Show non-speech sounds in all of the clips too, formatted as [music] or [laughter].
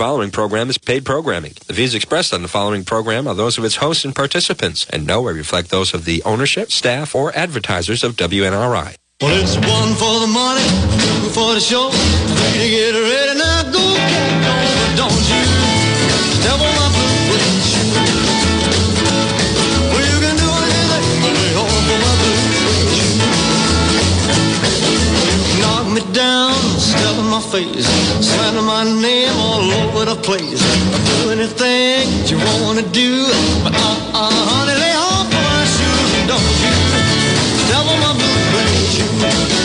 following program is paid programming. The views expressed on the following program are those of its hosts and participants, and nowhere reflect those of the ownership, staff, or advertisers of WNRI. Well, it's one for the money, two for the show. Three to get ready now, go get going. Don't you my face, slander my name all over the place. I'll Do anything you wanna do, but uh, uh, honey, lay off my shoes don't you on my blue suede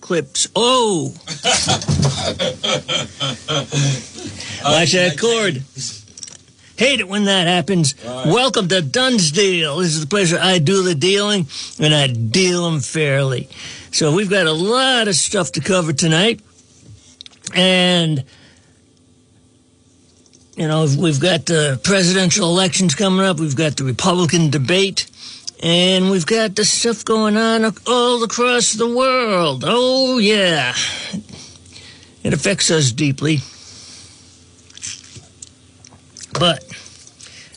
Clips. Oh! [laughs] Watch that cord. Hate it when that happens. Welcome to Dunn's Deal. This is the place where I do the dealing, and I deal them fairly. So we've got a lot of stuff to cover tonight, and you know we've got the presidential elections coming up. We've got the Republican debate. And we've got the stuff going on all across the world. Oh, yeah. It affects us deeply. But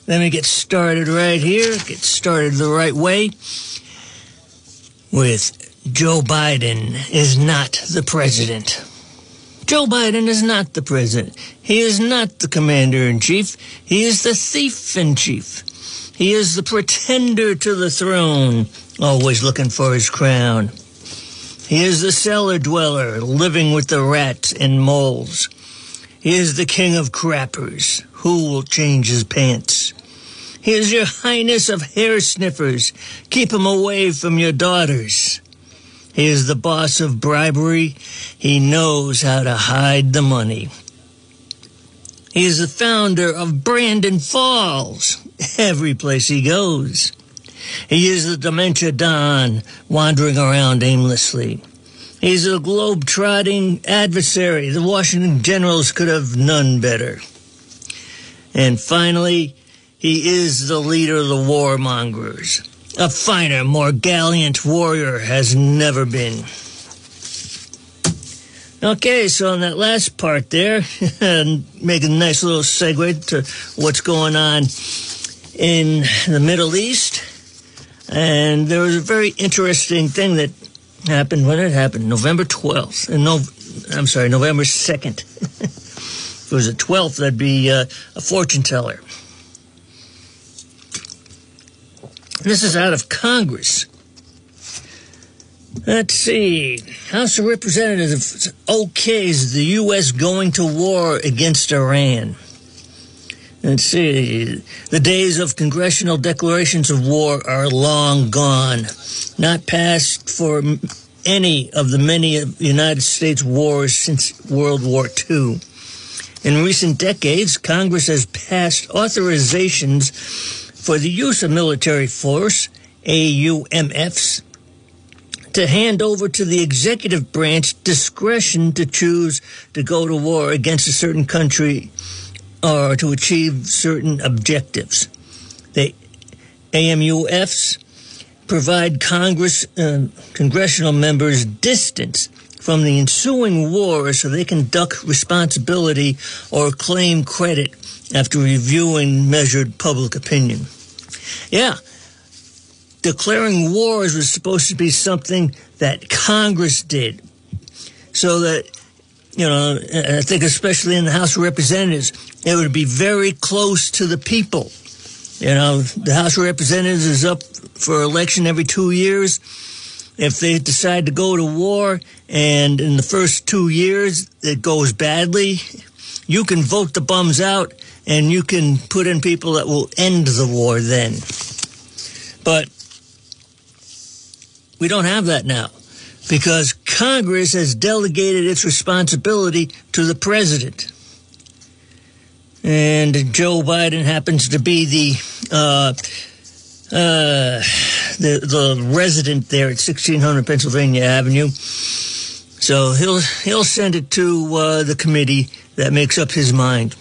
let me get started right here, get started the right way with Joe Biden is not the president. Joe Biden is not the president. He is not the commander in chief. He is the thief in chief. He is the pretender to the throne, always looking for his crown. He is the cellar dweller, living with the rats and moles. He is the king of crappers. Who will change his pants? He is your highness of hair sniffers. Keep him away from your daughters. He is the boss of bribery. He knows how to hide the money. He is the founder of Brandon Falls. Every place he goes. He is the dementia don, wandering around aimlessly. He's a globe-trotting adversary. The Washington Generals could have none better. And finally, he is the leader of the warmongers. A finer, more gallant warrior has never been. Okay, so on that last part there, [laughs] and make a nice little segue to what's going on in the Middle East. And there was a very interesting thing that happened when it happened, November 12th. And no, I'm sorry, November 2nd. if [laughs] it was the 12th, that'd be uh, a fortune teller. This is out of Congress. Let's see. House of Representatives okays the U.S. going to war against Iran. Let's see. The days of congressional declarations of war are long gone. Not passed for any of the many United States wars since World War II. In recent decades, Congress has passed authorizations for the use of military force, AUMFs, to hand over to the executive branch discretion to choose to go to war against a certain country or to achieve certain objectives. The AMUFs provide Congress, uh, congressional members distance from the ensuing war so they can duck responsibility or claim credit after reviewing measured public opinion. Yeah, declaring wars was supposed to be something that Congress did. So that, you know, I think especially in the House of Representatives, it would be very close to the people. You know, the House of Representatives is up for election every two years. If they decide to go to war and in the first two years it goes badly, you can vote the bums out and you can put in people that will end the war then. But we don't have that now because Congress has delegated its responsibility to the president. And Joe Biden happens to be the uh, uh, the the resident there at 1600 Pennsylvania Avenue. So he'll he'll send it to uh, the committee that makes up his mind.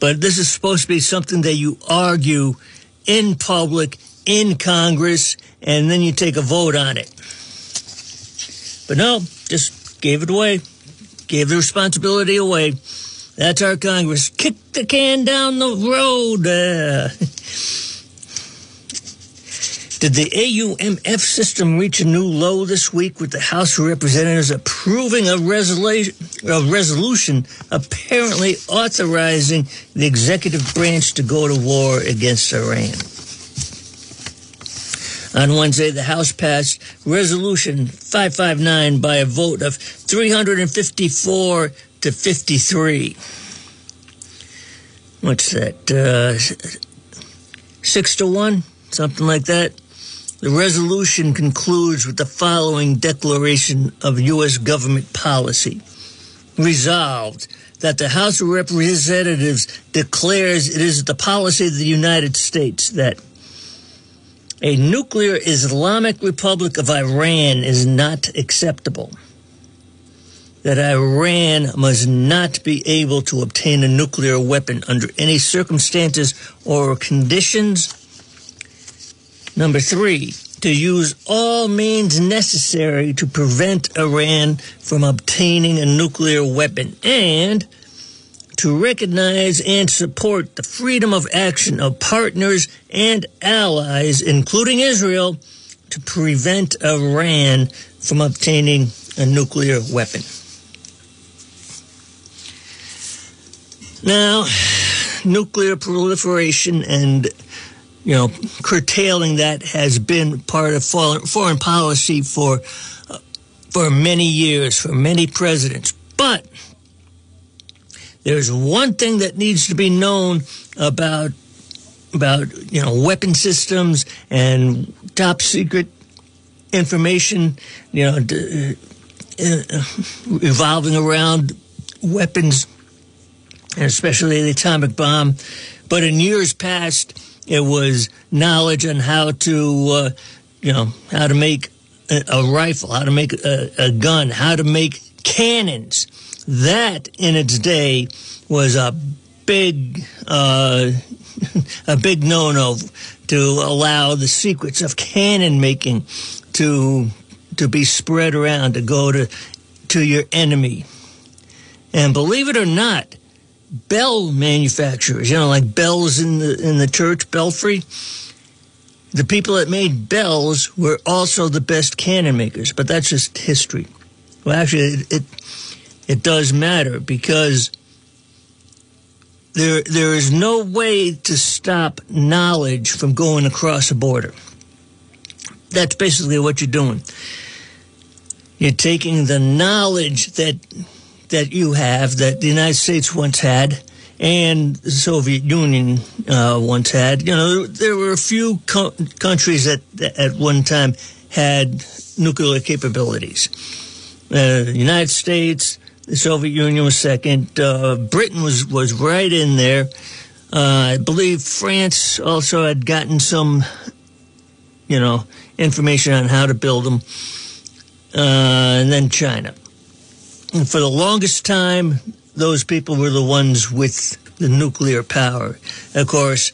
But this is supposed to be something that you argue in public in Congress, and then you take a vote on it. But no, just gave it away, gave the responsibility away. That's our Congress. Kick the can down the road. Uh, did the AUMF system reach a new low this week with the House of Representatives approving a, resolution, a resolution apparently authorizing the executive branch to go to war against Iran? On Wednesday, the House passed Resolution 559 by a vote of 354 to 53. What's that? Uh, six to one? Something like that. The resolution concludes with the following declaration of U.S. government policy. Resolved that the House of Representatives declares it is the policy of the United States that a nuclear Islamic Republic of Iran is not acceptable. That Iran must not be able to obtain a nuclear weapon under any circumstances or conditions Number three, to use all means necessary to prevent Iran from obtaining a nuclear weapon and to recognize and support the freedom of action of partners and allies, including Israel, to prevent Iran from obtaining a nuclear weapon. Now, nuclear proliferation and you know, curtailing that has been part of foreign policy for uh, for many years, for many presidents. But there's one thing that needs to be known about about you know weapon systems and top secret information, you know, uh, revolving around weapons, and especially the atomic bomb. But in years past it was knowledge on how to, uh, you know, how to make a, a rifle, how to make a, a, gun, how to make cannons. That in its day was a big, uh, [laughs] a big no-no to allow the secrets of cannon making to to be spread around to go to to your enemy. And believe it or not, bell manufacturers, you know, like bells in the in the church belfry. The people that made bells were also the best cannon makers, but that's just history. Well, actually, it it, it does matter because there there is no way to stop knowledge from going across a border. That's basically what you're doing. You're taking the knowledge that that you have that the United States once had and the Soviet Union uh, once had. You know, there were a few co- countries that, at one time had nuclear capabilities. Uh, the United States, the Soviet Union was second. Uh, Britain was, was right in there. Uh, I believe France also had gotten some, you know, information on how to build them. Uh, and then China. And for the longest time, those people were the ones with the nuclear power. Of course,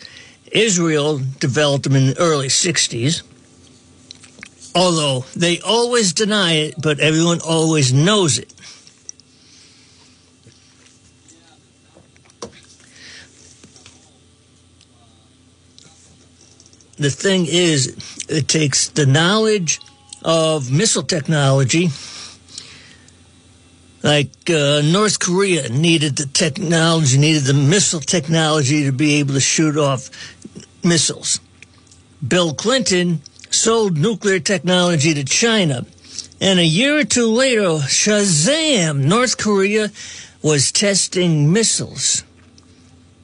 Israel developed them in the early 60s. Although they always deny it, but everyone always knows it. The thing is, it takes the knowledge of missile technology Like uh, North Korea needed the technology, needed the missile technology to be able to shoot off missiles. Bill Clinton sold nuclear technology to China. And a year or two later, Shazam, North Korea was testing missiles.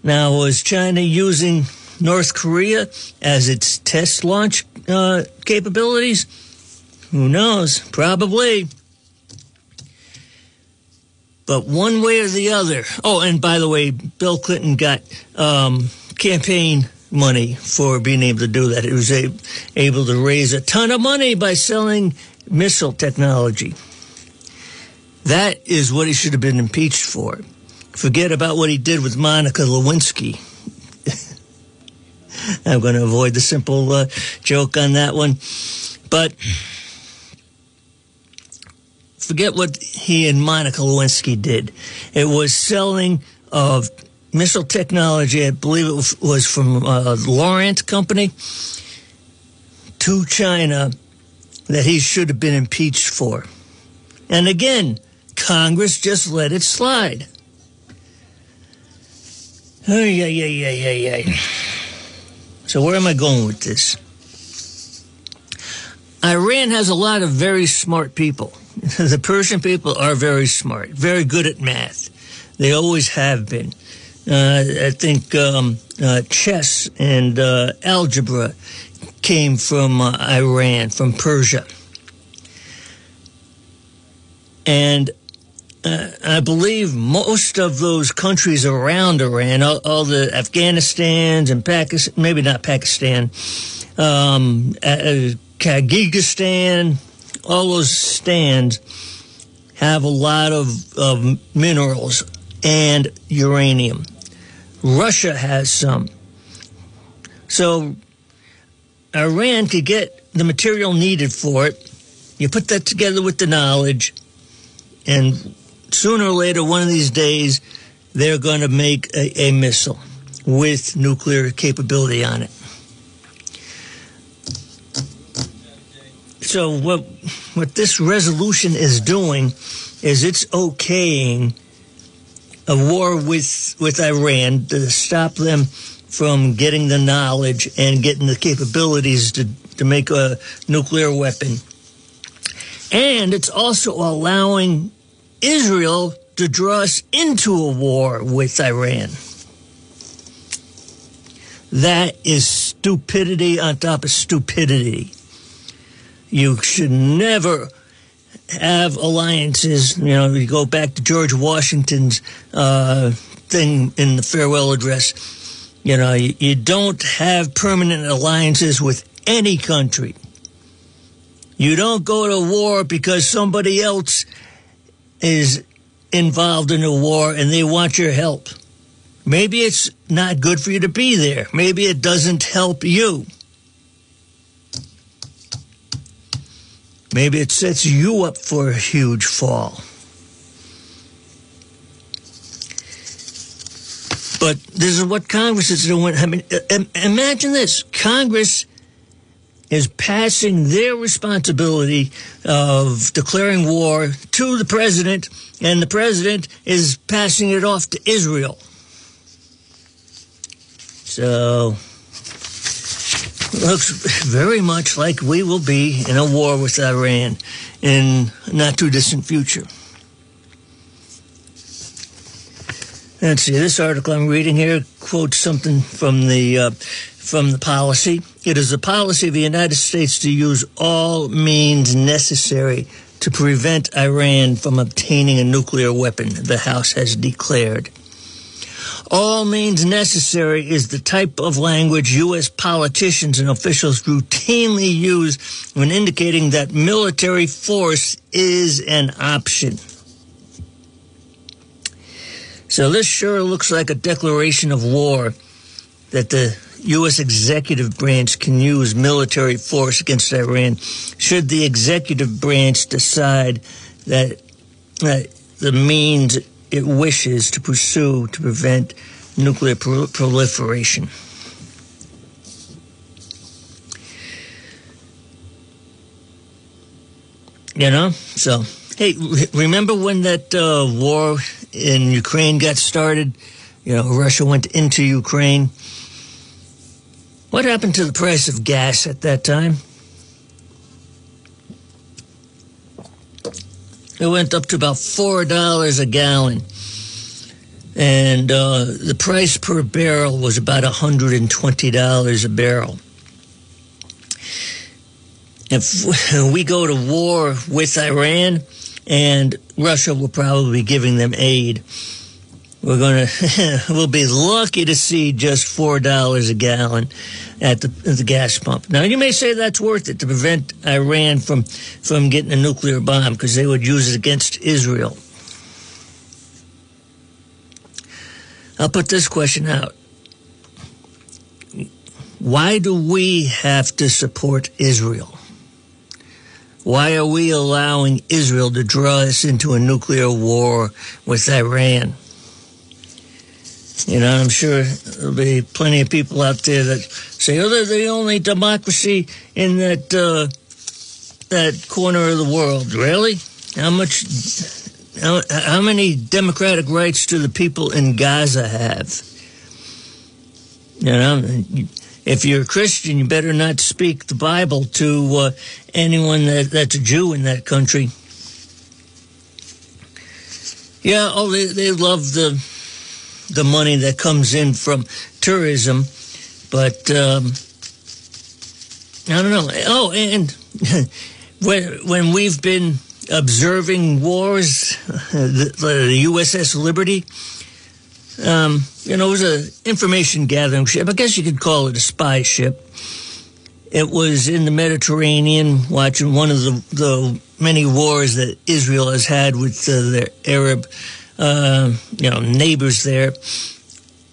Now, was China using North Korea as its test launch uh, capabilities? Who knows? Probably. But one way or the other. Oh, and by the way, Bill Clinton got um, campaign money for being able to do that. He was a, able to raise a ton of money by selling missile technology. That is what he should have been impeached for. Forget about what he did with Monica Lewinsky. I'm going to avoid the simple uh, joke on that one. But forget what he and Monica Lewinsky did. It was selling of missile technology. I believe it was from uh, Loral Company to China that he should have been impeached for. And again, Congress just let it slide. Oh, yeah, yeah, yeah, yeah, yeah. So where am I going with this? Iran has a lot of very smart people. [laughs] the Persian people are very smart, very good at math. They always have been. Uh, I think um, uh, chess and uh, algebra came from uh, Iran, from Persia. And uh, I believe most of those countries around Iran, all, all the Afghanistans and Pakistan, maybe not Pakistan, um, uh, Kyrgyzstan, all those stands have a lot of, of minerals and uranium. Russia has some. So Iran could get the material needed for it. You put that together with the knowledge, and sooner or later, one of these days, they're going to make a, a missile with nuclear capability on it. So what what this resolution is doing is it's okaying a war with with Iran to stop them from getting the knowledge and getting the capabilities to, to make a nuclear weapon. And it's also allowing Israel to draw us into a war with Iran. That is stupidity on top of stupidity. You should never have alliances. You know, you go back to George Washington's uh, thing in the farewell address. You know, you, you don't have permanent alliances with any country. You don't go to war because somebody else is involved in a war and they want your help. Maybe it's not good for you to be there. Maybe it doesn't help you. Maybe it sets you up for a huge fall. But this is what Congress is doing. I mean, imagine this Congress is passing their responsibility of declaring war to the president, and the president is passing it off to Israel. So looks very much like we will be in a war with Iran in not too distant future. Let's see. This article I'm reading here quotes something from the uh, from the policy. It is the policy of the United States to use all means necessary to prevent Iran from obtaining a nuclear weapon. The House has declared. All means necessary is the type of language U.S. politicians and officials routinely use when indicating that military force is an option. So this sure looks like a declaration of war that the U.S. executive branch can use military force against Iran should the executive branch decide that uh, the means it wishes to pursue to prevent nuclear pro- proliferation. You know? So Hey, remember when that uh, war in Ukraine got started? You know, Russia went into Ukraine. What happened to the price of gas at that time? It went up to about four dollars a gallon, and uh, the price per barrel was about hundred and twenty dollars a barrel. If we go to war with Iran, and Russia will probably be giving them aid, we're going [laughs] to we'll be lucky to see just four dollars a gallon at the, at the gas pump. Now you may say that's worth it to prevent Iran from from getting a nuclear bomb because they would use it against Israel. I'll put this question out. Why do we have to support Israel? Why are we allowing Israel to draw us into a nuclear war with Iran? You know, I'm sure there'll be plenty of people out there that say, "Oh, they're the only democracy in that uh, that corner of the world." Really? How much? How, how many democratic rights do the people in Gaza have? You know, if you're a Christian, you better not speak the Bible to uh, anyone that, that's a Jew in that country. Yeah, oh, they, they love the the money that comes in from tourism, but um, I don't know. Oh, and [laughs] when when we've been observing wars, [laughs] the, the USS Liberty, um, you know, it was an information gathering ship. I guess you could call it a spy ship. It was in the Mediterranean, watching one of the, the many wars that Israel has had with uh, their Arab uh, you know, neighbors there.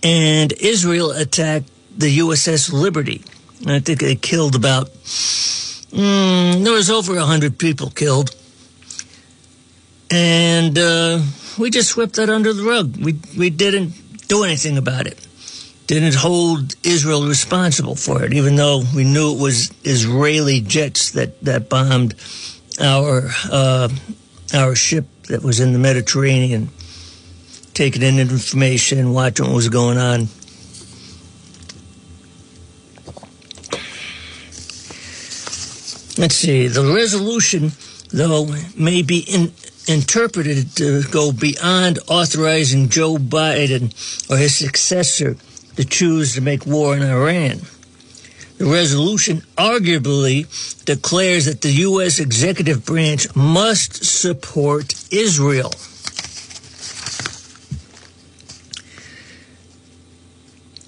And Israel attacked the USS Liberty. I think they killed about, mm, there was over 100 people killed. And uh, we just swept that under the rug. We, we didn't do anything about it. Didn't hold Israel responsible for it, even though we knew it was Israeli jets that, that bombed our, uh, our ship that was in the Mediterranean taking in information, watching what was going on. Let's see. The resolution, though, may be in, interpreted to go beyond authorizing Joe Biden or his successor to choose to make war in Iran. The resolution arguably declares that the U.S. executive branch must support Israel.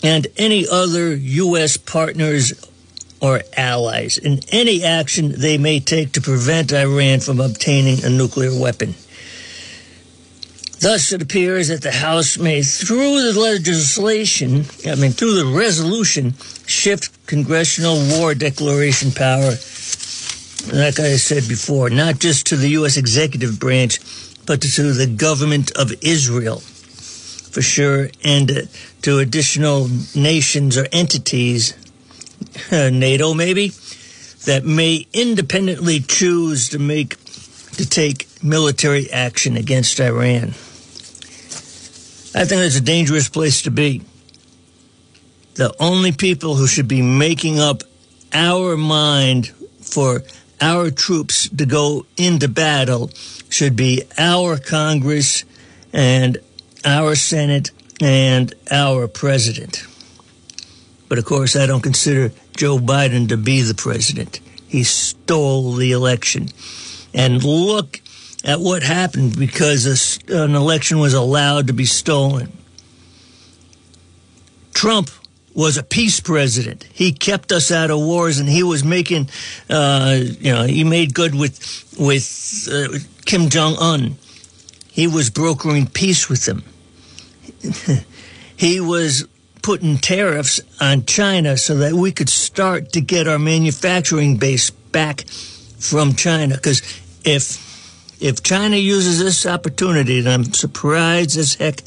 and any other U.S. partners or allies in any action they may take to prevent Iran from obtaining a nuclear weapon. Thus, it appears that the House may, through the legislation, I mean, through the resolution, shift congressional war declaration power, like I said before, not just to the U.S. executive branch, but to the government of Israel for sure, and to additional nations or entities, Uh, NATO maybe, that may independently choose to make to take military action against Iran. I think that's a dangerous place to be. The only people who should be making up our mind for our troops to go into battle should be our Congress and our Senate, and our president. But of course, I don't consider Joe Biden to be the president. He stole the election. And look at what happened because an election was allowed to be stolen. Trump was a peace president. He kept us out of wars, and he was making, uh, you know, he made good with with uh, Kim Jong Un. He was brokering peace with them. [laughs] he was putting tariffs on China so that we could start to get our manufacturing base back from China. Because if if China uses this opportunity, and I'm surprised as heck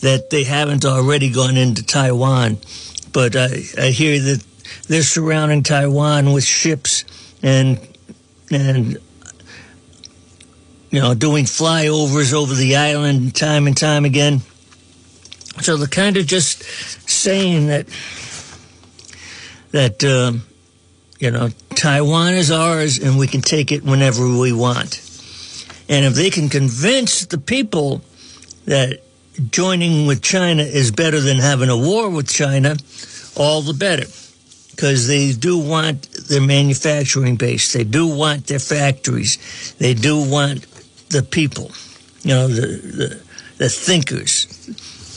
that they haven't already gone into Taiwan, but I, I hear that they're surrounding Taiwan with ships and and you know, doing flyovers over the island time and time again. So they're kind of just saying that that um, you know Taiwan is ours and we can take it whenever we want. And if they can convince the people that joining with China is better than having a war with China, all the better. Because they do want their manufacturing base. They do want their factories. They do want the people, you know, the, the, the thinkers,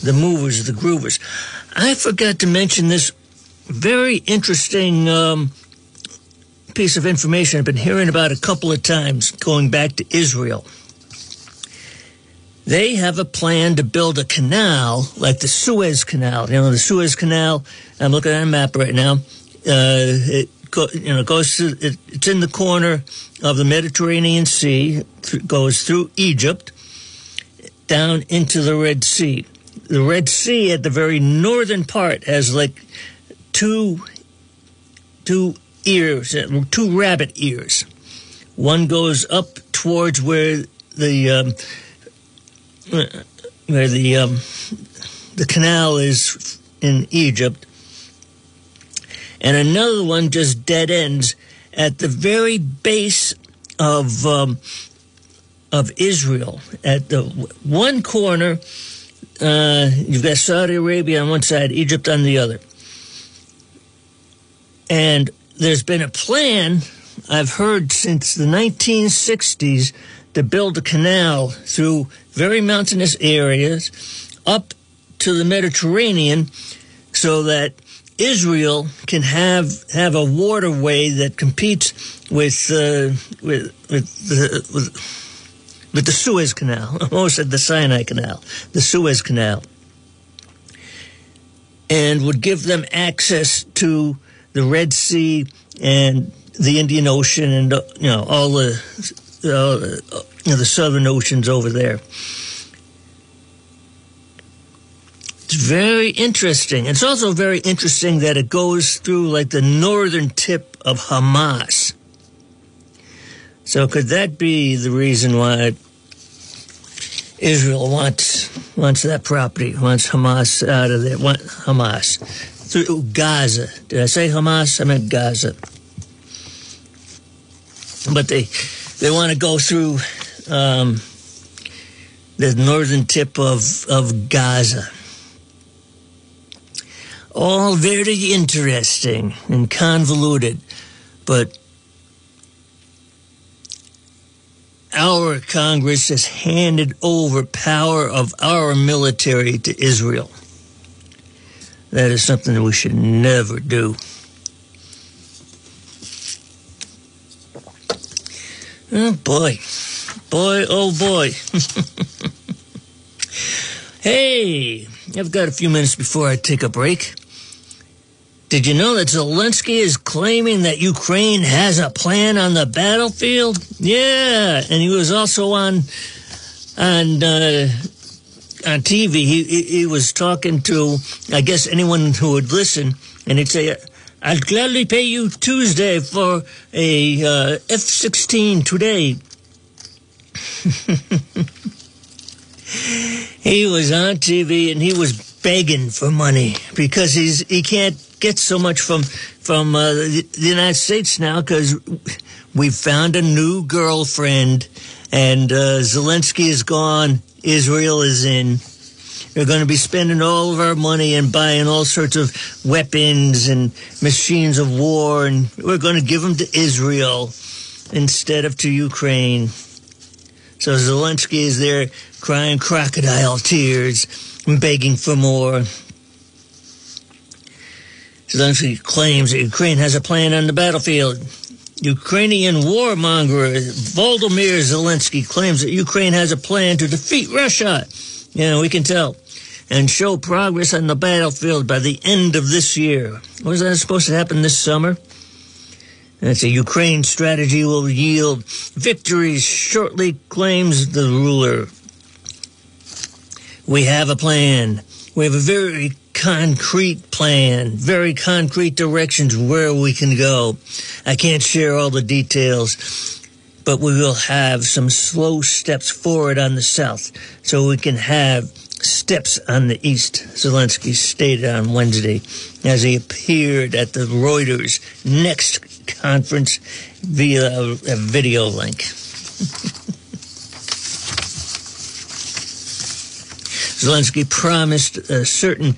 the movers, the groovers. I forgot to mention this very interesting um, piece of information I've been hearing about a couple of times going back to Israel. They have a plan to build a canal like the Suez Canal. You know, the Suez Canal, I'm looking at a map right now. Uh, it you know, goes to, it, it's in the corner of the Mediterranean Sea, th- goes through Egypt, down into the Red Sea. The Red Sea at the very northern part has like two, two ears, uh, two rabbit ears. One goes up towards where the um, where the um, the canal is in Egypt, and another one just dead ends at the very base of um, of Israel. At the one corner, uh, you've got Saudi Arabia on one side, Egypt on the other, and there's been a plan I've heard since the 1960s to build a canal through very mountainous areas up to the Mediterranean so that Israel can have have a waterway that competes with uh, with with the with, with the Suez Canal. [laughs] I almost said the Sinai Canal, the Suez Canal, and would give them access to the Red Sea and the Indian Ocean and uh, you know all the uh, you know, the southern oceans over there. It's very interesting. It's also very interesting that it goes through like the northern tip of Hamas. So could that be the reason why Israel wants wants that property, wants Hamas out of there, want Hamas through Gaza? Did I say Hamas? I meant Gaza. But they they want to go through um, the northern tip of of Gaza all very interesting and convoluted, but our Congress has handed over power of our military to Israel. That is something that we should never do. Oh boy. Boy, oh boy. [laughs] hey, I've got a few minutes before I take a break. Did you know that Zelensky is claiming that Ukraine has a plan on the battlefield? Yeah, and he was also on on uh, on TV. He, he he was talking to I guess anyone who would listen, and he'd say, "I'd gladly pay you Tuesday for a uh, F-16 today." [laughs] he was on TV and he was begging for money because he's he can't get so much from from uh, the, United States now because we found a new girlfriend and uh, Zelensky is gone. Israel is in. We're going to be spending all of our money and buying all sorts of weapons and machines of war, and we're going to give them to Israel instead of to Ukraine. So Zelensky is there crying crocodile tears and begging for more. Zelensky claims that Ukraine has a plan on the battlefield. Ukrainian warmonger Volodymyr Zelensky claims that Ukraine has a plan to defeat Russia. Yeah, we can tell. And show progress on the battlefield by the end of this year. Was that supposed to happen this summer? That's a Ukraine strategy will yield victories shortly, claims the ruler. We have a plan. We have a very concrete plan, very concrete directions where we can go. I can't share all the details, but we will have some slow steps forward on the south so we can have steps on the east, Zelensky stated on Wednesday as he appeared at the Reuters next conference via a, a video link. [laughs] Zelensky promised uh, certain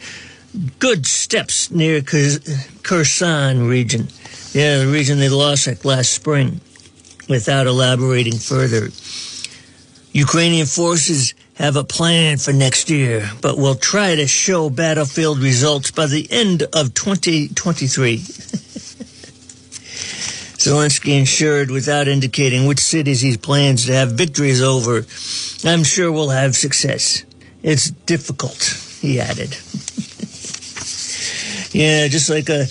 good steps near Kherson region, yeah, the region they lost like last spring, without elaborating further. Ukrainian forces have a plan for next year, but will try to show battlefield results by the end of 2023. [laughs] Zelensky ensured without indicating which cities he plans to have victories over. I'm sure we'll have success. It's difficult, he added. Yeah, just like a.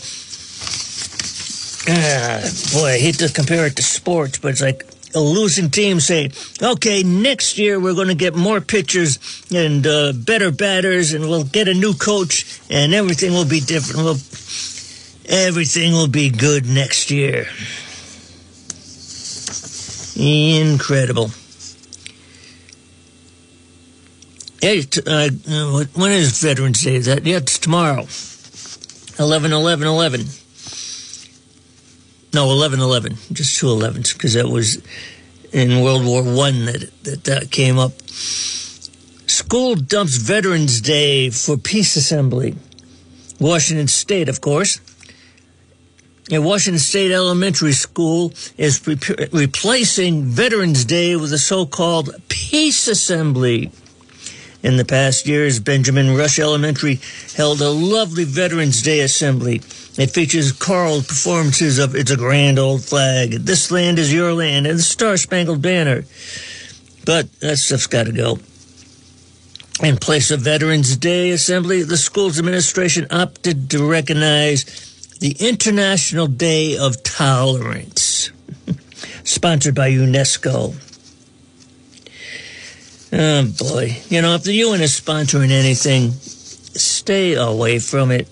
Uh, boy, I hate to compare it to sports, but it's like a losing team say, okay, next year we're going to get more pitchers and uh, better batters, and we'll get a new coach, and everything will be different. We'll, everything will be good next year. Incredible. Hey, uh, when is Veterans Day? Is that yeah, it's tomorrow. 11 11 11. No, 11 11. Just two 11s, because that was in World War One that, that that came up. School dumps Veterans Day for peace assembly. Washington State, of course. A Washington State Elementary School is pre- replacing Veterans Day with a so-called peace assembly. In the past years, Benjamin Rush Elementary held a lovely Veterans Day assembly. It features choral performances of It's a Grand Old Flag, This Land is Your Land, and the Star Spangled Banner. But that stuff's got to go. In place of Veterans Day assembly, the school's administration opted to recognize the International Day of Tolerance, [laughs] sponsored by UNESCO. Oh boy. You know, if the UN is sponsoring anything, stay away from it.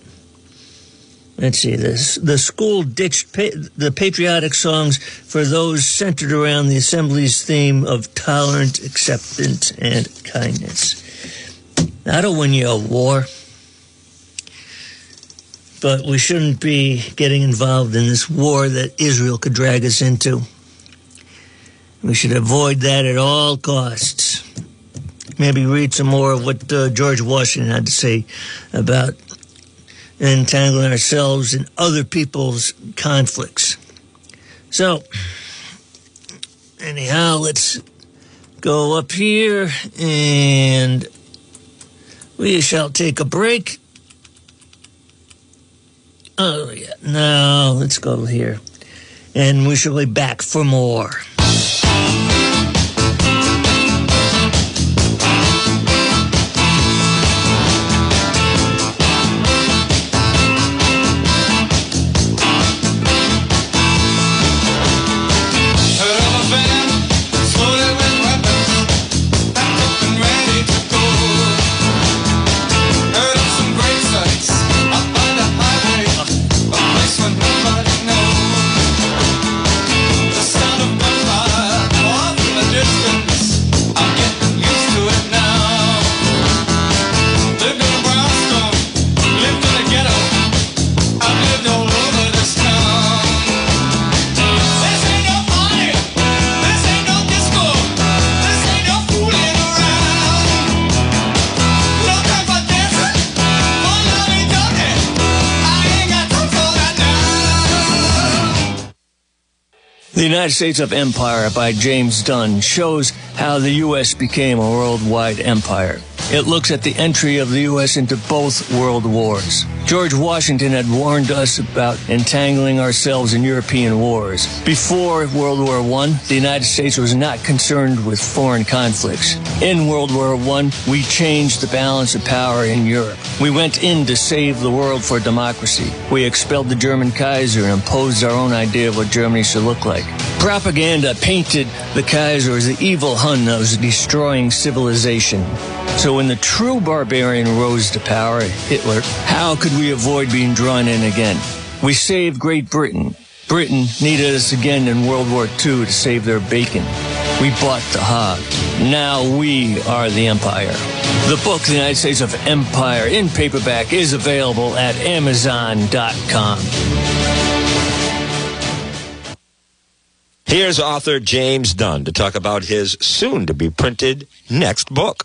Let's see this. The school ditched pa- the patriotic songs for those centered around the assembly's theme of tolerance, acceptance, and kindness. That'll win you a war. But we shouldn't be getting involved in this war that Israel could drag us into. We should avoid that at all costs maybe read some more of what uh, George Washington had to say about entangling ourselves in other people's conflicts. So, anyhow, let's go up here and we shall take a break. Oh, yeah. No, let's go here. And we shall be back for more. The United States of Empire by James Dunn shows how the U.S. became a worldwide empire. It looks at the entry of the U.S. into both world wars. George Washington had warned us about entangling ourselves in European wars. Before World War I, the United States was not concerned with foreign conflicts. In World War I, we changed the balance of power in Europe. We went in to save the world for democracy. We expelled the German Kaiser and imposed our own idea of what Germany should look like. Propaganda painted the Kaiser as the evil Hun that was destroying civilization. So when the true barbarian rose to power, Hitler, how could we avoid being drawn in again? We saved Great Britain. Britain needed us again in World War II to save their bacon. We bought the hog. Now we are the empire. The book, The United States of Empire, in paperback, is available at Amazon.com. Here's author James Dunn to talk about his soon to be printed next book.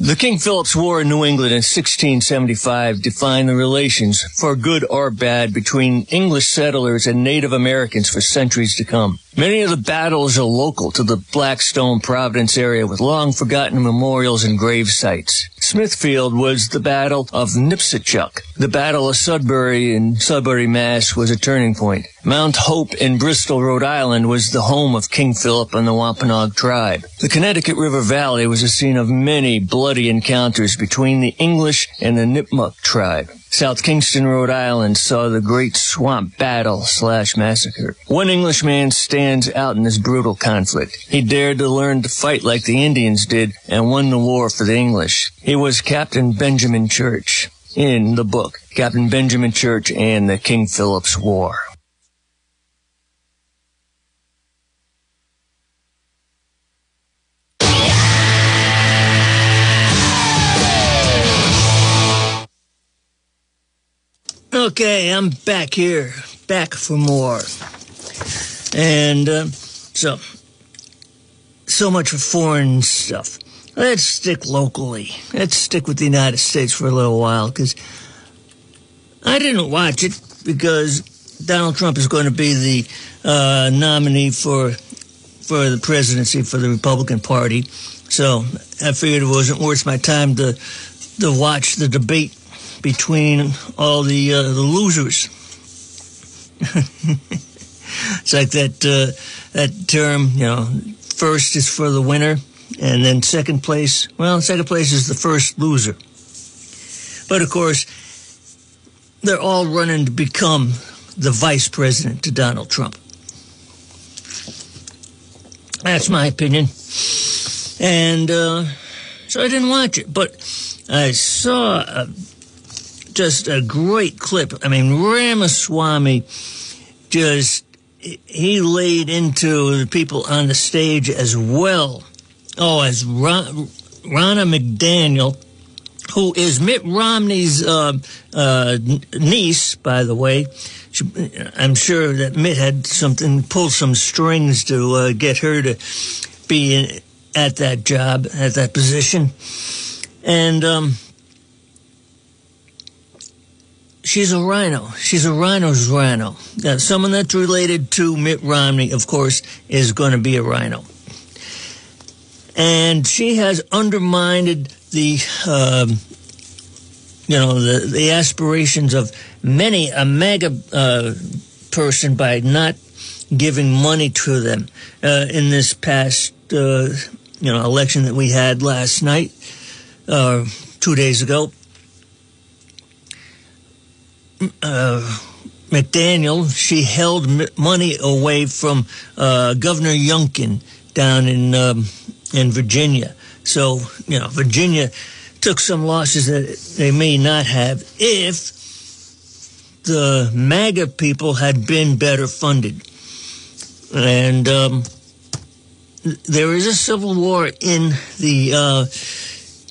The King Philip's War in New England in 1675 defined the relations, for good or bad, between English settlers and Native Americans for centuries to come. Many of the battles are local to the Blackstone Providence area with long forgotten memorials and grave sites. Smithfield was the Battle of Nipsachuk. The Battle of Sudbury in Sudbury, Mass was a turning point. Mount Hope in Bristol, Rhode Island was the home of King Philip and the Wampanoag tribe. The Connecticut River Valley was a scene of many bloody encounters between the English and the Nipmuc tribe. South Kingstown, Rhode Island saw the Great Swamp Battle slash Massacre. One Englishman stands out in this brutal conflict. He dared to learn to fight like the Indians did and won the war for the English. He was Captain Benjamin Church in the book, Captain Benjamin Church and the King Philip's War. Okay, I'm back here, back for more. And uh, so, so much for foreign stuff. Let's stick locally. Let's stick with the United States for a little while because I didn't watch it because Donald Trump is going to be the uh, nominee for for the presidency for the Republican Party. So I figured it wasn't worth my time to to watch the debate between all the uh, the losers. [laughs] it's like that uh, that term, you know, first is for the winner, and then second place. Well, second place is the first loser. But of course, they're all running to become the vice president to Donald Trump. That's my opinion, and uh, so I didn't watch it, but I saw. A, just a great clip. I mean, Ramaswamy just he laid into the people on the stage as well. Oh, as Ron, Ronna McDaniel, who is Mitt Romney's uh, uh, niece, by the way. She, I'm sure that Mitt had something, pulled some strings to uh, get her to be in, at that job, at that position. And um, she's a rhino. She's a rhino's rhino. Now, someone that's related to Mitt Romney, of course, is going to be a rhino. And she has undermined the, um, you know, the, the aspirations of many a mega uh, person by not giving money to them uh, in this past, uh, you know, election that we had last night, uh, two days ago uh, McDaniel, she held money away from uh, Governor Youngkin down in um, in Virginia. So you know, Virginia took some losses that they may not have if the MAGA people had been better funded. And um, there is a civil war in the uh,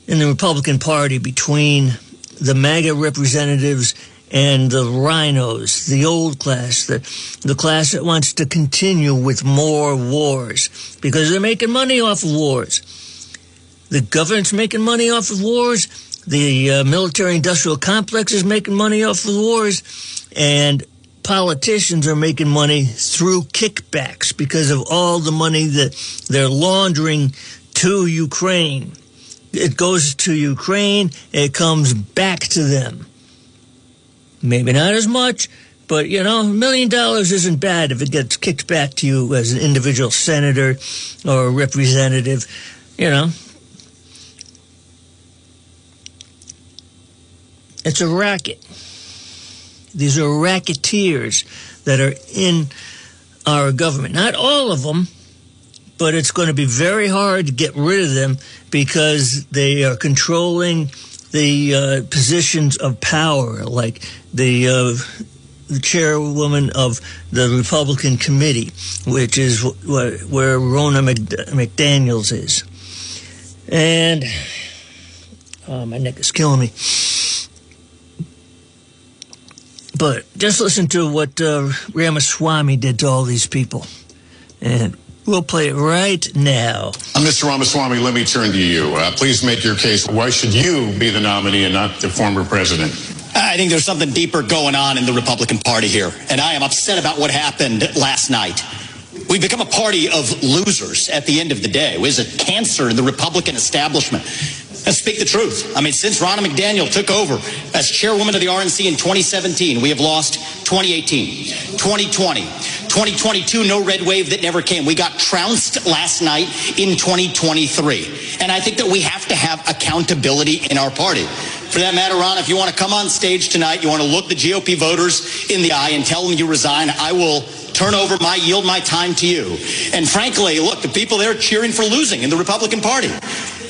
in the Republican Party between the MAGA representatives and the rhinos, the old class, the, the class that wants to continue with more wars because they're making money off of wars. The government's making money off of wars. The uh, military industrial complex is making money off of wars. And politicians are making money through kickbacks because of all the money that they're laundering to Ukraine. It goes to Ukraine, it comes back to them. Maybe not as much, but you know, a million dollars isn't bad if it gets kicked back to you as an individual senator or representative. You know, it's a racket. These are racketeers that are in our government. Not all of them, but it's going to be very hard to get rid of them because they are controlling the uh, positions of power, like the uh, the chairwoman of the Republican committee, which is where, where Ronna McDaniels is. And oh, my neck is killing me. But just listen to what uh, Ramaswamy did to all these people. And we'll play it right now. Uh, Mr. Ramaswamy, let me turn to you. Uh, please make your case. Why should you be the nominee and not the former president? I think there's something deeper going on in the Republican Party here, and I am upset about what happened last night. We've become a party of losers at the end of the day. It was a cancer in the Republican establishment. Let's speak the truth. I mean, since Ronna McDaniel took over as chairwoman of the RNC in 2017, we have lost 2018, 2020, 2022, no red wave that never came. We got trounced last night in 2023. And I think that we have to have accountability in our party. For that matter, Ron, if you want to come on stage tonight, you want to look the GOP voters in the eye and tell them you resign, I will turn over my yield my time to you. And frankly, look, the people there cheering for losing in the Republican Party.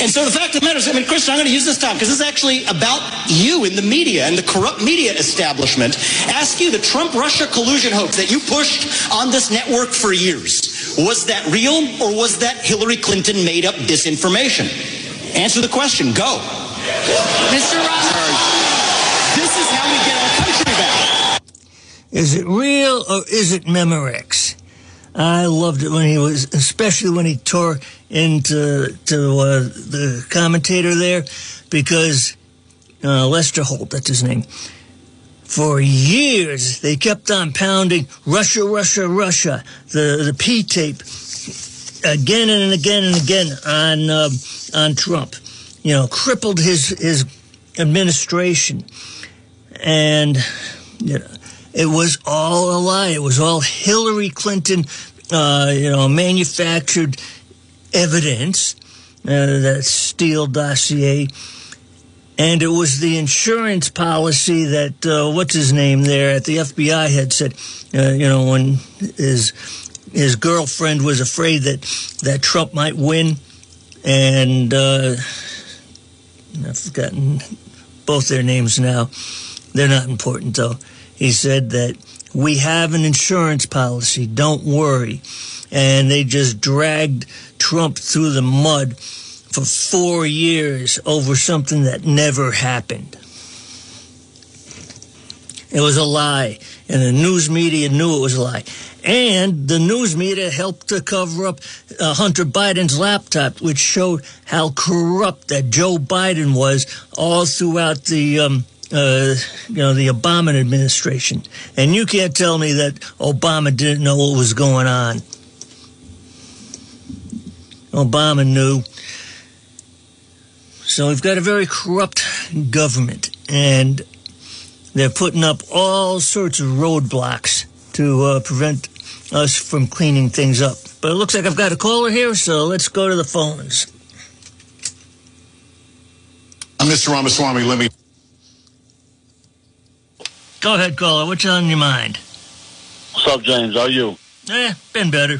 And so the fact of the matter is, I mean, Kristen, I'm going to use this time because this is actually about you in the media and the corrupt media establishment. Ask you the Trump Russia collusion hoax that you pushed on this network for years. Was that real or was that Hillary Clinton made up disinformation? Answer the question. Go. Mr. Roberts. This is how we get our country back. Is it real or is it Memorex? I loved it when he was, especially when he tore into to uh, the commentator there, because uh, Lester Holt, that's his name. For years, they kept on pounding Russia, Russia, Russia, the the P tape, again and again and again on uh, on Trump. You know, crippled his his administration, and you know it was all a lie. It was all Hillary Clinton, uh, you know, manufactured evidence, uh, that Steele dossier. And it was the insurance policy that, uh, what's his name there at the FBI had said, uh, you know, when his, his girlfriend was afraid that, that Trump might win. And, uh, I've forgotten both their names now. They're not important though. He said that we have an insurance policy. Don't worry. And they just dragged Trump through the mud for four years over something that never happened. It was a lie, and the news media knew it was a lie. And the news media helped to cover up uh, Hunter Biden's laptop, which showed how corrupt that Joe Biden was all throughout the um, uh, you know, the Obama administration. And you can't tell me that Obama didn't know what was going on. Obama knew. So we've got a very corrupt government, and they're putting up all sorts of roadblocks to uh, prevent us from cleaning things up. But it looks like I've got a caller here, so let's go to the phones. Uh, Mr. Ramaswamy, let me. Go ahead, caller. What's on your mind? What's up, James? How are you? Eh, been better.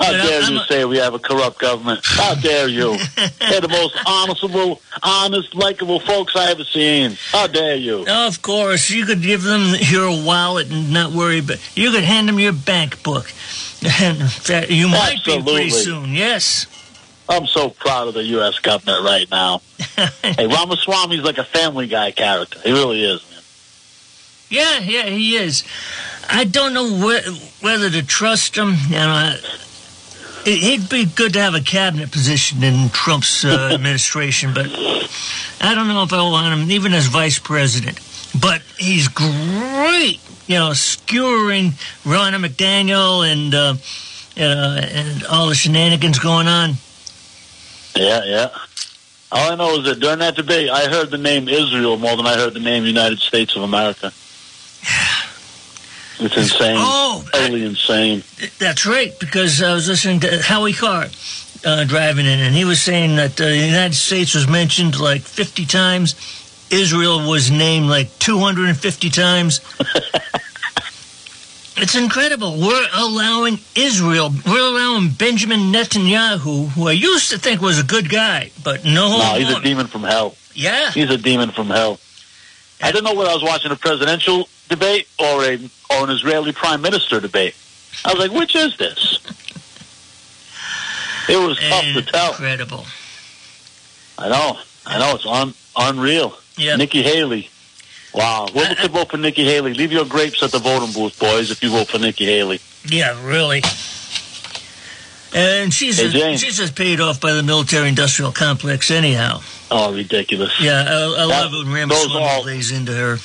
How But dare I'm you a- say we have a corrupt government? How dare you? [laughs] They're the most honorable, honest, likable folks I ever seen. How dare you? Of course, you could give them your wallet and not worry, but you could hand them your bank book. And you might be pretty soon. Yes. I'm so proud of the U.S. government right now. [laughs] hey, Ramaswamy's like a family guy character. He really is, man. Yeah, yeah, he is. I don't know whe- whether to trust him. You know, it- he'd be good to have a cabinet position in Trump's uh, [laughs] administration, but I don't know if I want him even as vice president. But he's great, you know, skewering Ronna McDaniel and uh, uh, and all the shenanigans going on. Yeah, yeah. All I know is that during that debate, I heard the name Israel more than I heard the name United States of America. It's insane. Oh, Totally insane. That's right, because I was listening to Howie Carr, uh, driving in, and he was saying that uh, the United States was mentioned like 50 times. Israel was named like 250 times. [laughs] it's incredible. We're allowing Israel, we're allowing Benjamin Netanyahu, who I used to think was a good guy, but no. No, he's a demon from hell. Yeah. He's a demon from hell. I didn't know whether I was watching a presidential debate or a or an Israeli prime minister debate. I was like, which is this? It was tough to tell. Incredible. I know. I know. It's un, unreal. Yeah. Nikki Haley. Wow. Whoever could vote for Nikki Haley, leave your grapes at the voting booth, boys, if you vote for Nikki Haley. Yeah, really. And she's Hey, just, she's just paid off by the military-industrial complex anyhow. Oh, ridiculous. Yeah, I, I love it when Ramaswamy lays into her.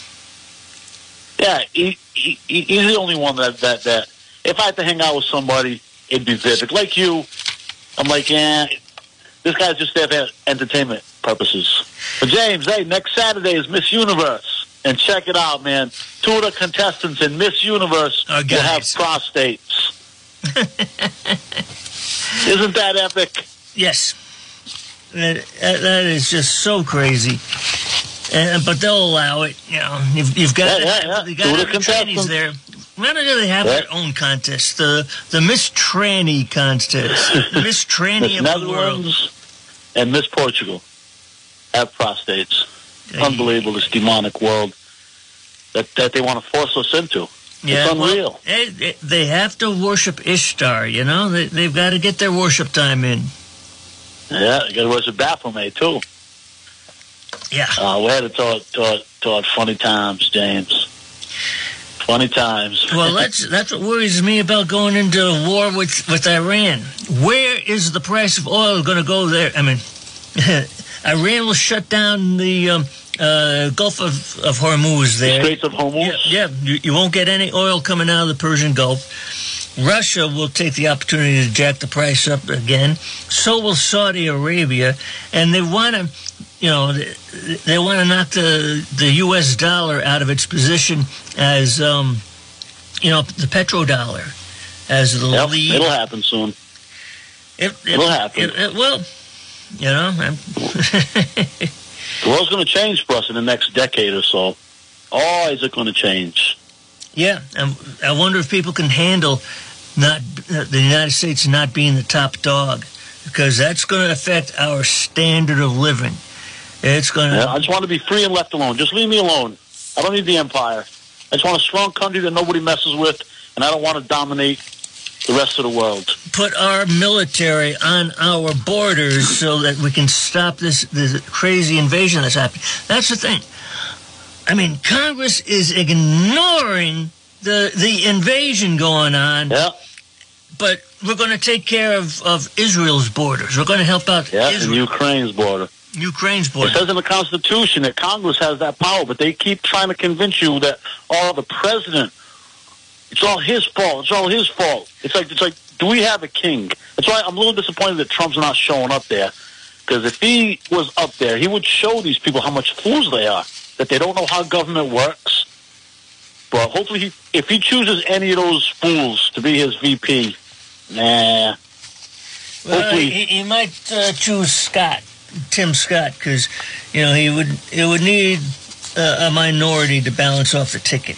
Yeah, he, he, he- he's the only one that, that, that, if I had to hang out with somebody, it'd be Vivek. Like you, I'm like, yeah, this guy's just there for entertainment purposes. But James, hey, next Saturday is Miss Universe. And check it out, man. Two of the contestants in Miss Universe will have prostates. [laughs] [laughs] Isn't that epic? Yes, that, that is just so crazy. And, but they'll allow it. You know, you've, you've got Yeah, yeah, yeah. you Do got the the trannies there. Why don't they have Yeah. their own contest? The the Miss Tranny contest, [laughs] Miss Tranny of the world. And Miss Portugal have prostates. Unbelievable, this demonic world that, that they want to force us into. Yeah, it's unreal. well, they, have to worship Ishtar. You know, they, they've got to get their worship time in. Yeah, you got to worship Baphomet, too. Yeah. Uh, we had headed toward, toward, toward funny times, James. Funny times. Well, that's [laughs] that's what worries me about going into a war with with Iran. Where is the price of oil going to go there? I mean, [laughs] Iran will shut down the um, uh, Gulf of, of Hormuz there. Straits of Hormuz? Yeah, yeah. You, you won't get any oil coming out of the Persian Gulf. Russia will take the opportunity to jack the price up again. So will Saudi Arabia, and they want to, you know, they, they want to knock the the U.S. dollar out of its position as, um, you know, the petrodollar as the Yep, lead. it'll happen soon. It, it, it'll happen. It, it will. You know, [laughs] The world's going to change for us in the next decade or so. Oh, is it going to change? yeah. And I wonder if people can handle not the United States not being the top dog because that's going to affect our standard of living. It's going to. Yeah, I just want to be free and left alone. Just leave me alone. I don't need the empire. I just want a strong country that nobody messes with, and I don't want to dominate the rest of the world. put our military on our borders so that we can stop this, this crazy invasion that's happening. That's the thing. I mean, Congress is ignoring the the invasion going on, Yeah, but we're going to take care of, of Israel's borders. We're going to help out yeah, and Israel, Ukraine's border. Ukraine's border. It says in the Constitution that Congress has that power, but they keep trying to convince you that oh, the president, it's all his fault. It's all his fault. It's like it's like, do we have a king? That's why I'm a little disappointed that Trump's not showing up there. Because if he was up there, he would show these people how much fools they are, that they don't know how government works. But hopefully, he, if he chooses any of those fools to be his VP, nah, Well, hopefully- he, he might uh, choose Scott, Tim Scott, because you know he would he would need uh, a minority to balance off the ticket.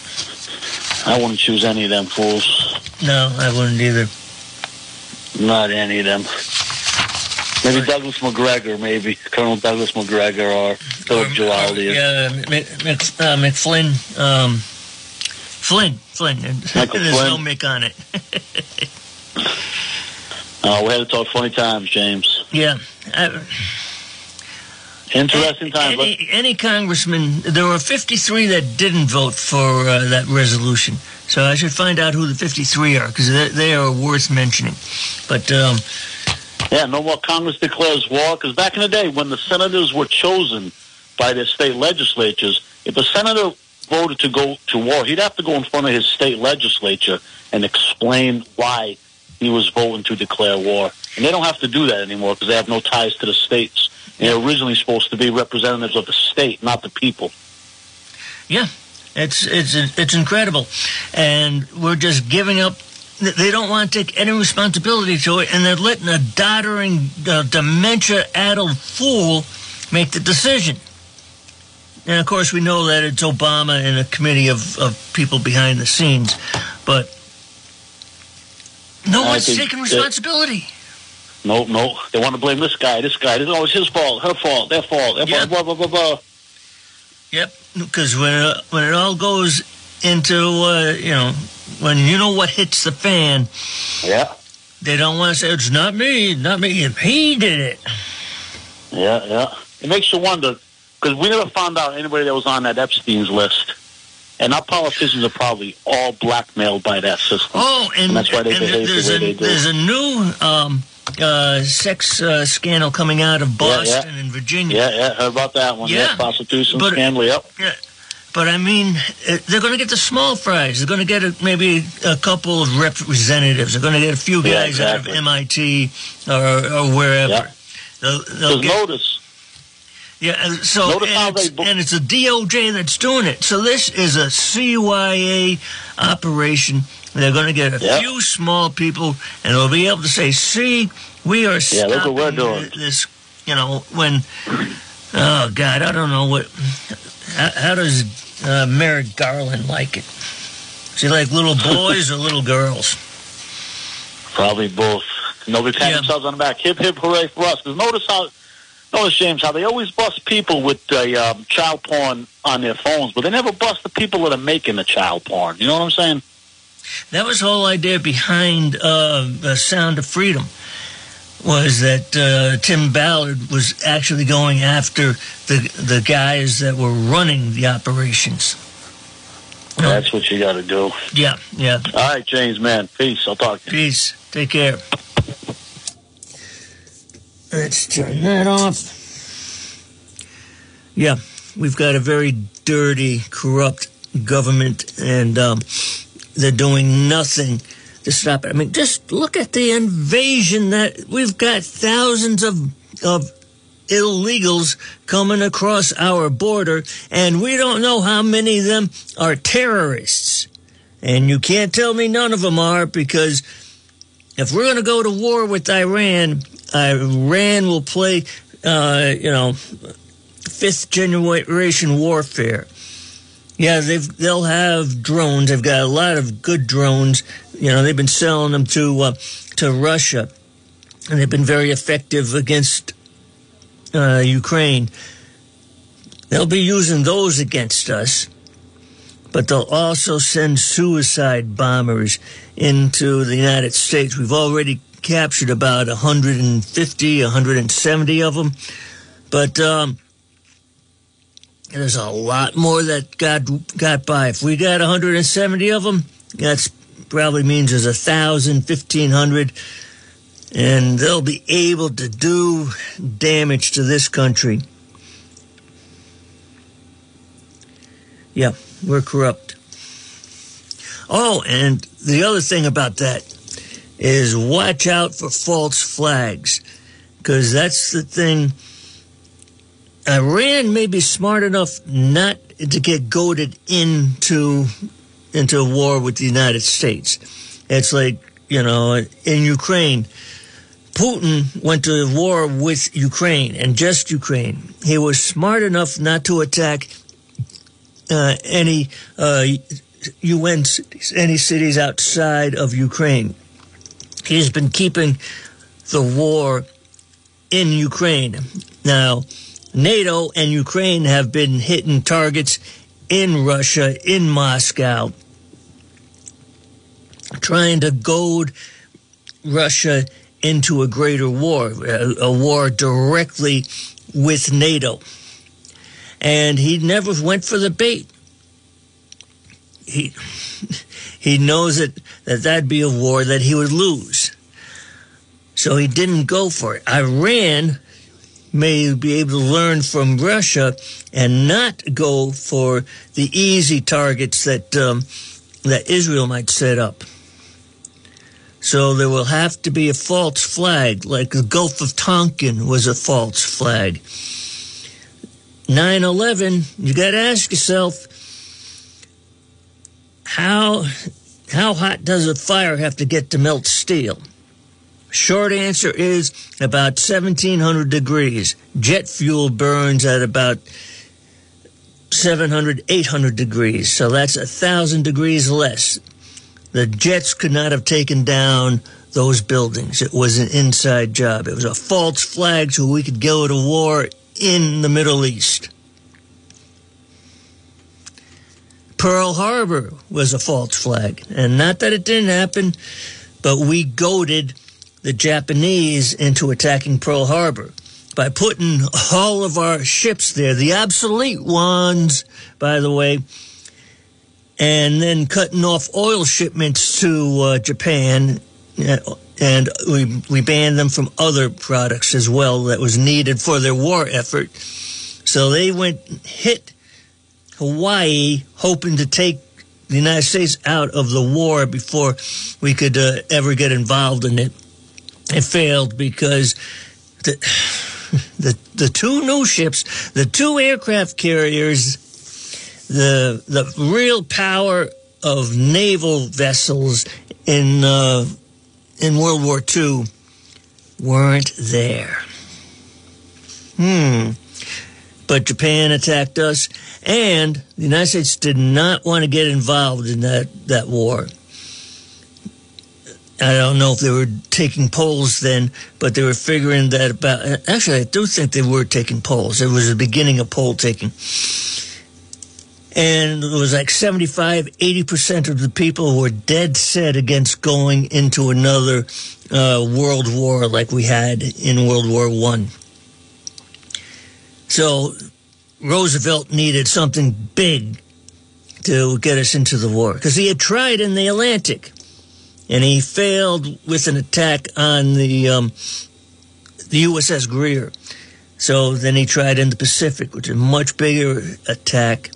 I wouldn't choose any of them fools. No, I wouldn't either. Not any of them. Maybe Douglas Macgregor, maybe Colonel Douglas Macgregor or Philip Giraldi. Yeah, Mc, Mc, uh, McFlynn. Um, Flynn. Flynn. [laughs] Michael There's no Flynn. Mick on it. [laughs] Uh, we had to talk funny times, James. yeah. I, Interesting times. but- any, any congressman, there were 53 that didn't vote for uh, that resolution. So I should find out who the 53 are because they, they are worth mentioning. But um, Yeah, no more Congress declares war. Because back in the day, when the senators were chosen by their state legislatures, if a senator voted to go to war, he'd have to go in front of his state legislature and explain why he was voting to declare war. And they don't have to do that anymore because they have no ties to the states. They're originally supposed to be representatives of the state, not the people. yeah, it's it's it's incredible, and we're just giving up they don't want to take any responsibility to it, and they're letting a doddering, uh, dementia-addled fool make the decision. And of course, we know that it's Obama and a committee of, of people behind the scenes, but no I one's taking that- responsibility. No, no. They want to blame this guy, this guy. This is always his fault, her fault, their fault, their Yeah. fault, blah, blah, blah, blah. Yep, because when it, when it all goes into uh, you know when you know what hits the fan, Yeah, they don't want to say it's not me, not me. If He did it. yeah, yeah. It makes you wonder, because we never found out anybody that was on that Epstein's list. And our politicians are probably all blackmailed by that system. Oh, and, And that's why they and behave the there's way a they do. there's a new um, uh, sex uh, scandal coming out of Yeah, yeah. Boston and Virginia. Yeah, yeah, heard about that one. Yeah. Yeah, prostitution But- scandal, yep. Yeah. But I mean, uh, they're going to get the small fries. They're going to get a, maybe a couple of representatives. They're going to get a few Yeah, guys out of MIT or, or wherever. Yeah. They'll, they'll get, notice, yeah, so notice and it's, bo- and it's a DOJ that's doing it. So this is a CYA operation. They're going to get a Yeah. few small people, and they'll be able to say, "See, we are Yeah, look what we're doing." this." You know, when oh God, I don't know what. How, how does uh, Merrick Garland like it? Does he like little [laughs] boys or little girls? probably both. Nobody pat Yeah. themselves on the back. Hip, hip, hooray for us. Because notice how, notice, James, how they always bust people with the um, child porn on their phones, but they never bust the people that are making the child porn. You know what I'm saying? That was the whole idea behind uh, the Sound of Freedom. Was that uh, Tim Ballard was actually going after the the guys that were running the operations? That's what you got to do. Yeah, yeah. All right, James, man. Peace. I'll talk to you. Peace. Take care. Let's turn that off. Yeah, we've got a very dirty, corrupt government, and um, they're doing nothing to stop it. I mean, just look at the invasion that we've got thousands of of illegals coming across our border, and we don't know how many of them are terrorists. And you can't tell me none of them are because if we're going to go to war with Iran, Iran will play, uh, you know, fifth generation warfare. Yeah, they've they'll have drones. They've got a lot of good drones. You know, they've been selling them to uh, to Russia, and they've been very effective against uh, Ukraine. They'll be using those against us, but they'll also send suicide bombers into the United States. We've already captured about 150, 170 of them, but um, there's a lot more that got got by. If we got 170 of them, that's probably means there's a thousand, fifteen hundred, and they'll be able to do damage to this country. Yeah, we're corrupt. Oh, and the other thing about that is watch out for false flags, because that's the thing. Iran may be smart enough not to get goaded into into a war with the United States. It's like you know in Ukraine, Putin went to war with Ukraine and just Ukraine. He was smart enough not to attack uh, any uh, UN cities, any cities outside of Ukraine. He's been keeping the war in Ukraine. Now, NATO and Ukraine have been hitting targets in Russia, in Moscow, trying to goad Russia into a greater war, a, war directly with NATO. And he never went for the bait. He [laughs] he knows that, that that'd be a war that he would lose. So he didn't go for it. Iran may be able to learn from Russia and not go for the easy targets that um, that Israel might set up. So there will have to be a false flag, like the Gulf of Tonkin was a false flag. 9 11, you got to ask yourself how, How hot does a fire have to get to melt steel? Short answer is about 1700 degrees. Jet fuel burns at about 700, 800 degrees. So that's a thousand degrees less. The jets could not have taken down those buildings. It was an inside job. It was a false flag so we could go to war in the Middle East. Pearl Harbor was a false flag. And not that it didn't happen, but we goaded the Japanese into attacking Pearl Harbor by putting all of our ships there, the obsolete ones, by the way, and then cutting off oil shipments to uh, Japan. And we, we banned them from other products as well that was needed for their war effort. So they went, hit Hawaii, hoping to take the United States out of the war before we could uh, ever get involved in it. It failed because the, [sighs] the the two new ships, the two aircraft carriers, the the real power of naval vessels in uh, in World War II weren't there. Hmm. But Japan attacked us, and the United States did not want to get involved in that, that war. I don't know if they were taking polls then, but they were figuring that about. Actually, I do think they were taking polls. It was the beginning of poll taking. And it was like 75, 80% of the people were dead set against going into another uh, world war like we had in World War One. So Roosevelt needed something big to get us into the war because he had tried in the Atlantic and he failed with an attack on the um, the USS Greer. So then he tried in the Pacific, which is a much bigger attack,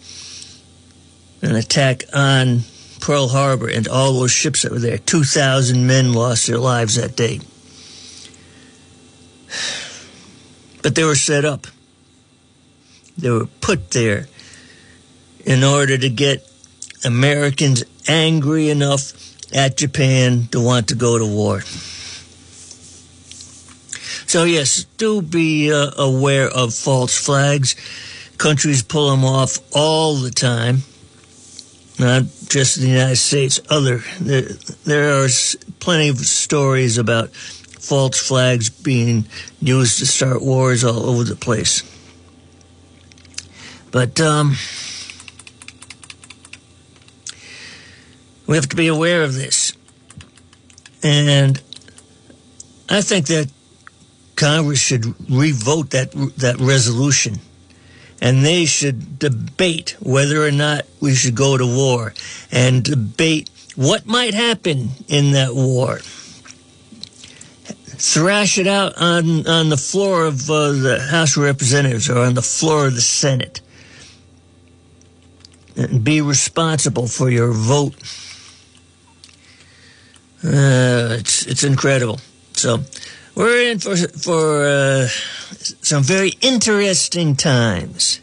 an attack on Pearl Harbor and all those ships that were there. Two thousand men lost their lives that day, but they were set up. They were put there in order to get Americans angry enough at Japan to want to go to war. So, yes, do be uh, aware of false flags. Countries pull them off all the time, not just the United States. Other there, there are plenty of stories about false flags being used to start wars all over the place. But um, we have to be aware of this. And I think that Congress should revote that that resolution, and they should debate whether or not we should go to war, and debate what might happen in that war. Thrash it out on on the floor of uh, the House of Representatives or on the floor of the Senate, and be responsible for your vote. Uh, it's it's incredible. So we're in for for uh, some very interesting times.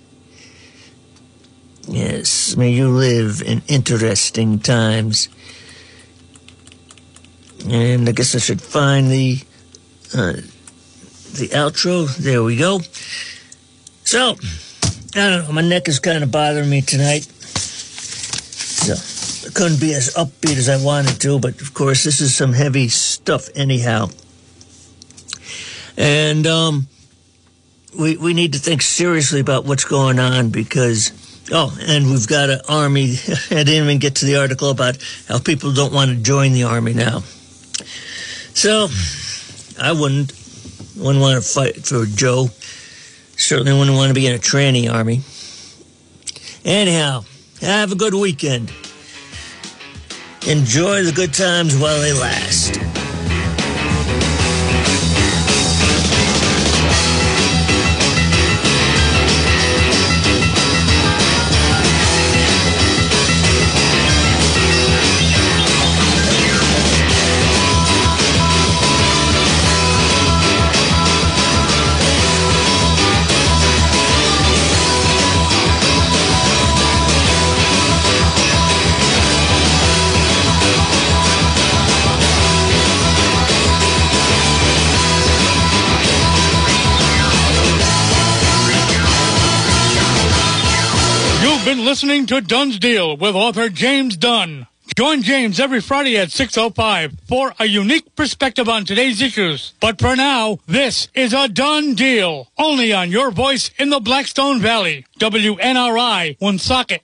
Yes, may you live in interesting times. And I guess I should find the uh, the outro. There we go. So I don't know. My neck is kind of bothering me tonight. So couldn't be as upbeat as I wanted to, but of course this is some heavy stuff anyhow. And um, we we need to think seriously about what's going on because oh, and we've got an army. [laughs] I didn't even get to the article about how people don't want to join the army now. So I wouldn't wouldn't want to fight for Joe. Certainly wouldn't want to be in a tranny army. Anyhow, have a good weekend. Enjoy the good times while they last. Listening to Dunn's Deal with author James Dunn. Join James every Friday at 6.05 for a unique perspective on today's issues. But for now, this is a done deal. Only on your voice in the Blackstone Valley. WNRI, Woonsocket.